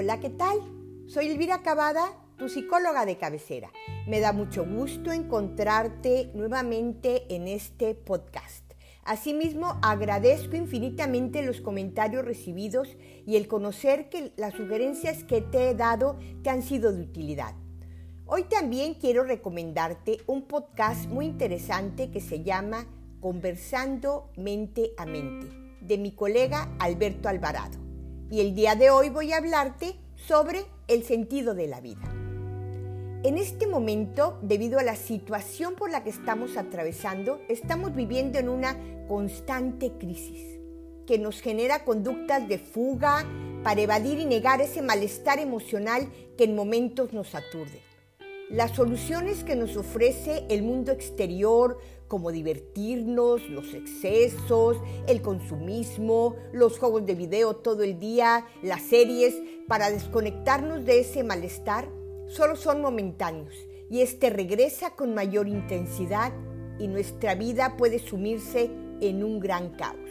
Hola, ¿qué tal? Soy Elvira Cavada, tu psicóloga de cabecera. Me da mucho gusto encontrarte nuevamente en este podcast. Asimismo, agradezco infinitamente los comentarios recibidos y el conocer que las sugerencias que te he dado te han sido de utilidad. Hoy también quiero recomendarte un podcast muy interesante que se llama Conversando mente a mente, de mi colega Alberto Alvarado. Y el día de hoy voy a hablarte sobre el sentido de la vida. En este momento, debido a la situación por la que estamos atravesando, estamos viviendo en una constante crisis que nos genera conductas de fuga para evadir y negar ese malestar emocional que en momentos nos aturde. Las soluciones que nos ofrece el mundo exterior, como divertirnos, los excesos, el consumismo, los juegos de video todo el día, las series, para desconectarnos de ese malestar, solo son momentáneos y este regresa con mayor intensidad y nuestra vida puede sumirse en un gran caos.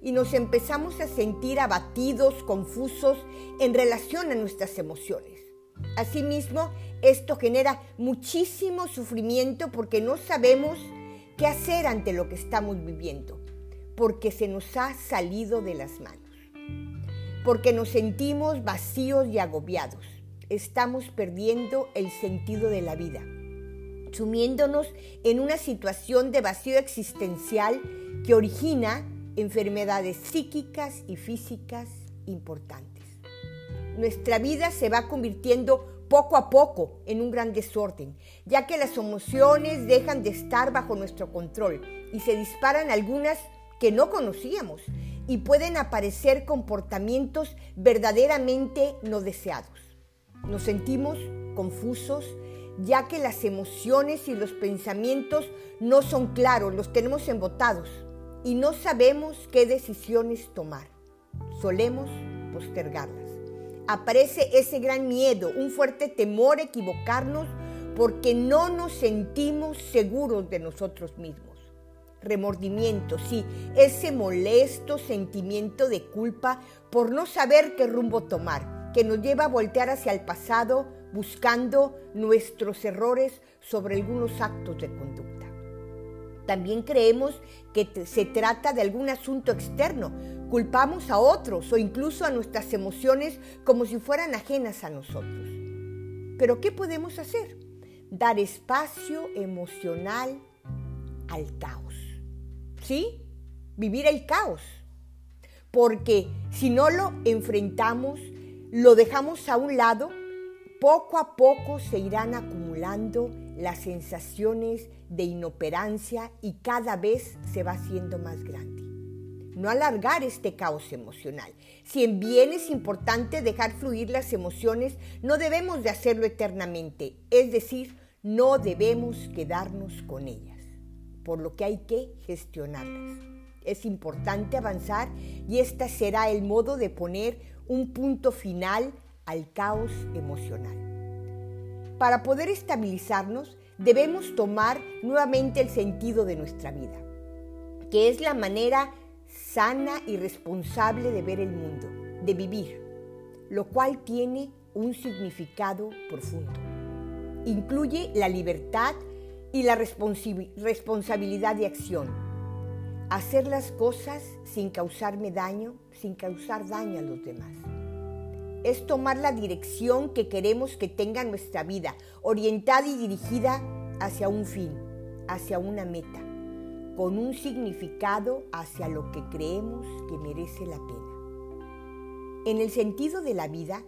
Y nos empezamos a sentir abatidos, confusos en relación a nuestras emociones. Asimismo, esto genera muchísimo sufrimiento porque no sabemos qué hacer ante lo que estamos viviendo, porque se nos ha salido de las manos, porque nos sentimos vacíos y agobiados. Estamos perdiendo el sentido de la vida, sumiéndonos en una situación de vacío existencial que origina enfermedades psíquicas y físicas importantes. Nuestra vida se va convirtiendo poco a poco en un gran desorden, ya que las emociones dejan de estar bajo nuestro control y se disparan algunas que no conocíamos y pueden aparecer comportamientos verdaderamente no deseados. Nos sentimos confusos, ya que las emociones y los pensamientos no son claros, los tenemos embotados y no sabemos qué decisiones tomar. Solemos postergarlas aparece ese gran miedo, un fuerte temor a equivocarnos porque no nos sentimos seguros de nosotros mismos. Remordimiento, sí, ese molesto sentimiento de culpa por no saber qué rumbo tomar, que nos lleva a voltear hacia el pasado buscando nuestros errores sobre algunos actos de conducta. También creemos que se trata de algún asunto externo. Culpamos a otros o incluso a nuestras emociones como si fueran ajenas a nosotros. Pero ¿qué podemos hacer? Dar espacio emocional al caos. ¿Sí? Vivir el caos. Porque si no lo enfrentamos, lo dejamos a un lado, poco a poco se irán acumulando las sensaciones de inoperancia y cada vez se va haciendo más grande. No alargar este caos emocional. Si en bien es importante dejar fluir las emociones, no debemos de hacerlo eternamente, es decir, no debemos quedarnos con ellas, por lo que hay que gestionarlas. Es importante avanzar y este será el modo de poner un punto final al caos emocional. Para poder estabilizarnos, debemos tomar nuevamente el sentido de nuestra vida, que es la manera sana y responsable de ver el mundo, de vivir, lo cual tiene un significado profundo. Incluye la libertad y la responsabilidad de acción. Hacer las cosas sin causarme daño, sin causar daño a los demás es tomar la dirección que queremos que tenga nuestra vida, orientada y dirigida hacia un fin, hacia una meta, con un significado hacia lo que creemos que merece la pena. En el sentido de la vida,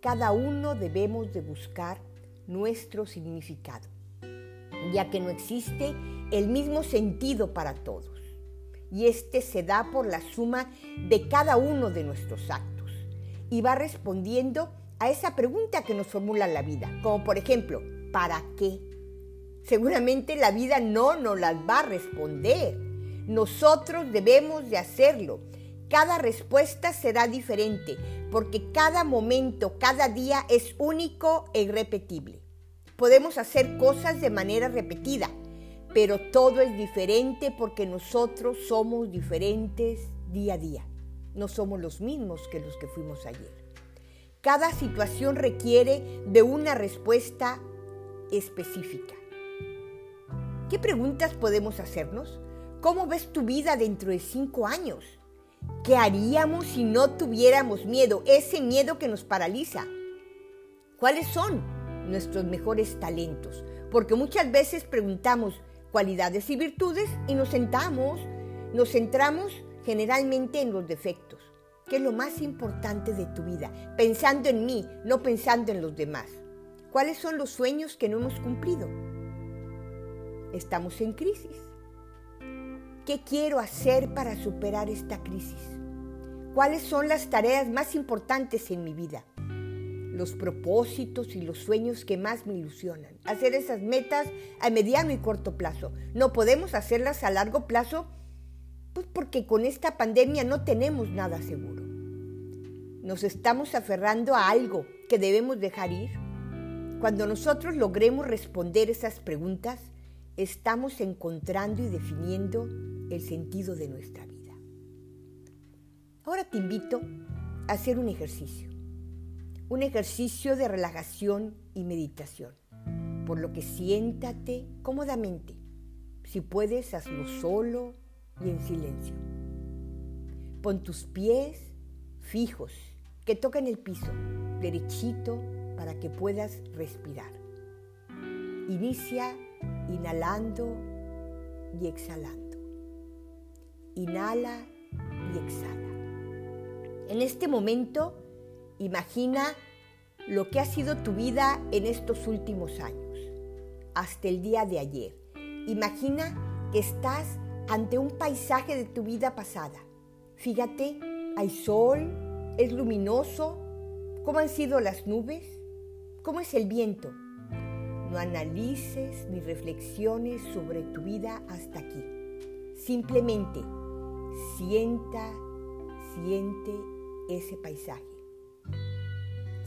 cada uno debemos de buscar nuestro significado, ya que no existe el mismo sentido para todos, y este se da por la suma de cada uno de nuestros actos y va respondiendo a esa pregunta que nos formula la vida, como por ejemplo, ¿para qué? Seguramente la vida no nos las va a responder. Nosotros debemos de hacerlo. Cada respuesta será diferente porque cada momento, cada día es único e irrepetible. Podemos hacer cosas de manera repetida, pero todo es diferente porque nosotros somos diferentes día a día no somos los mismos que los que fuimos ayer. Cada situación requiere de una respuesta específica. ¿Qué preguntas podemos hacernos? ¿Cómo ves tu vida dentro de cinco años? ¿Qué haríamos si no tuviéramos miedo? Ese miedo que nos paraliza. ¿Cuáles son nuestros mejores talentos? Porque muchas veces preguntamos cualidades y virtudes y nos sentamos, nos centramos generalmente en los defectos. ¿Qué es lo más importante de tu vida? Pensando en mí, no pensando en los demás. ¿Cuáles son los sueños que no hemos cumplido? Estamos en crisis. ¿Qué quiero hacer para superar esta crisis? ¿Cuáles son las tareas más importantes en mi vida? Los propósitos y los sueños que más me ilusionan. Hacer esas metas a mediano y corto plazo. No podemos hacerlas a largo plazo pues porque con esta pandemia no tenemos nada seguro. Nos estamos aferrando a algo que debemos dejar ir. Cuando nosotros logremos responder esas preguntas, estamos encontrando y definiendo el sentido de nuestra vida. Ahora te invito a hacer un ejercicio, un ejercicio de relajación y meditación, por lo que siéntate cómodamente. Si puedes, hazlo solo y en silencio. Pon tus pies fijos, que toquen el piso, derechito, para que puedas respirar. Inicia inhalando y exhalando. Inhala y exhala. En este momento, imagina lo que ha sido tu vida en estos últimos años, hasta el día de ayer. Imagina que estás ante un paisaje de tu vida pasada. Fíjate, hay sol, es luminoso, cómo han sido las nubes, cómo es el viento. No analices ni reflexiones sobre tu vida hasta aquí. Simplemente sienta, siente ese paisaje.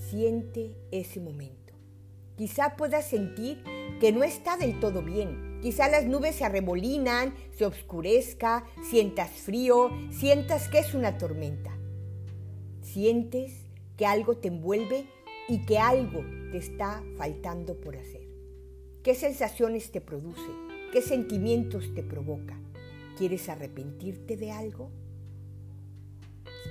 Siente ese momento. Quizá puedas sentir que no está del todo bien, Quizá las nubes se arremolinan, se oscurezca, sientas frío, sientas que es una tormenta. Sientes que algo te envuelve y que algo te está faltando por hacer. ¿Qué sensaciones te produce? ¿Qué sentimientos te provoca? ¿Quieres arrepentirte de algo?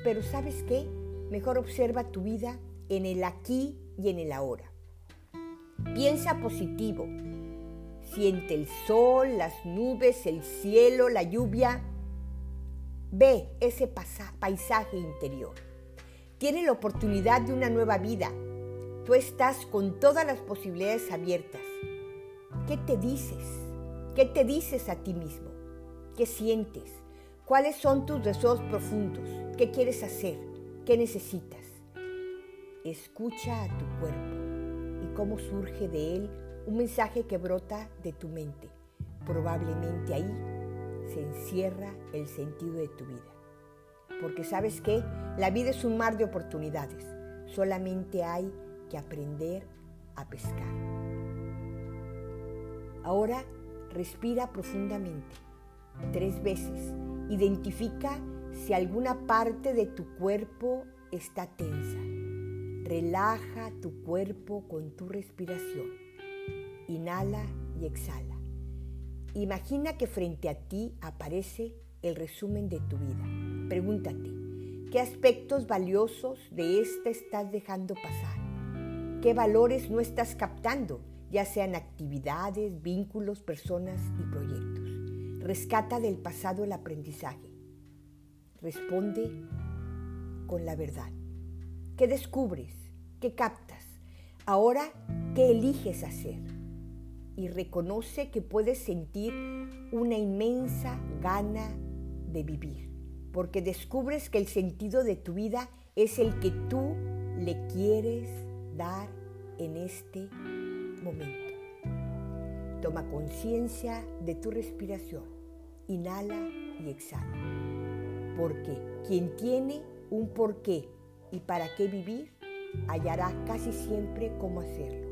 Pero ¿sabes qué? Mejor observa tu vida en el aquí y en el ahora. Piensa positivo, Siente el sol, las nubes, el cielo, la lluvia. Ve ese paisaje interior. Tiene la oportunidad de una nueva vida. Tú estás con todas las posibilidades abiertas. ¿Qué te dices? ¿Qué te dices a ti mismo? ¿Qué sientes? ¿Cuáles son tus deseos profundos? ¿Qué quieres hacer? ¿Qué necesitas? Escucha a tu cuerpo y cómo surge de él un mensaje que brota de tu mente. Probablemente ahí se encierra el sentido de tu vida. Porque sabes que la vida es un mar de oportunidades. Solamente hay que aprender a pescar. Ahora respira profundamente, tres veces. Identifica si alguna parte de tu cuerpo está tensa. Relaja tu cuerpo con tu respiración. Inhala y exhala. Imagina que frente a ti aparece el resumen de tu vida. Pregúntate, ¿qué aspectos valiosos de esta estás dejando pasar? ¿Qué valores no estás captando, ya sean actividades, vínculos, personas y proyectos? Rescata del pasado el aprendizaje. Responde con la verdad. ¿Qué descubres? ¿Qué captas? Ahora, ¿qué eliges hacer? y reconoce que puedes sentir una inmensa gana de vivir, porque descubres que el sentido de tu vida es el que tú le quieres dar en este momento. Toma conciencia de tu respiración, inhala y exhala, porque quien tiene un porqué y para qué vivir, hallará casi siempre cómo hacerlo.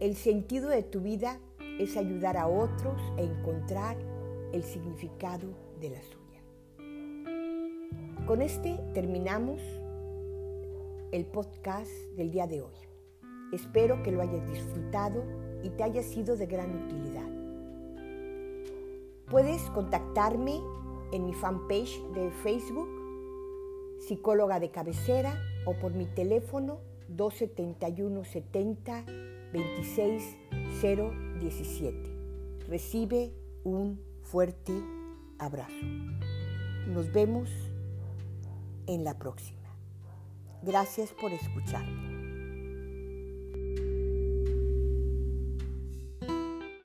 El sentido de tu vida es ayudar a otros a encontrar el significado de la suya. Con este terminamos el podcast del día de hoy. Espero que lo hayas disfrutado y te haya sido de gran utilidad. Puedes contactarme en mi fanpage de Facebook, psicóloga de cabecera, o por mi teléfono 271 70 26 017. Recibe un fuerte abrazo. Nos vemos en la próxima. Gracias por escucharme.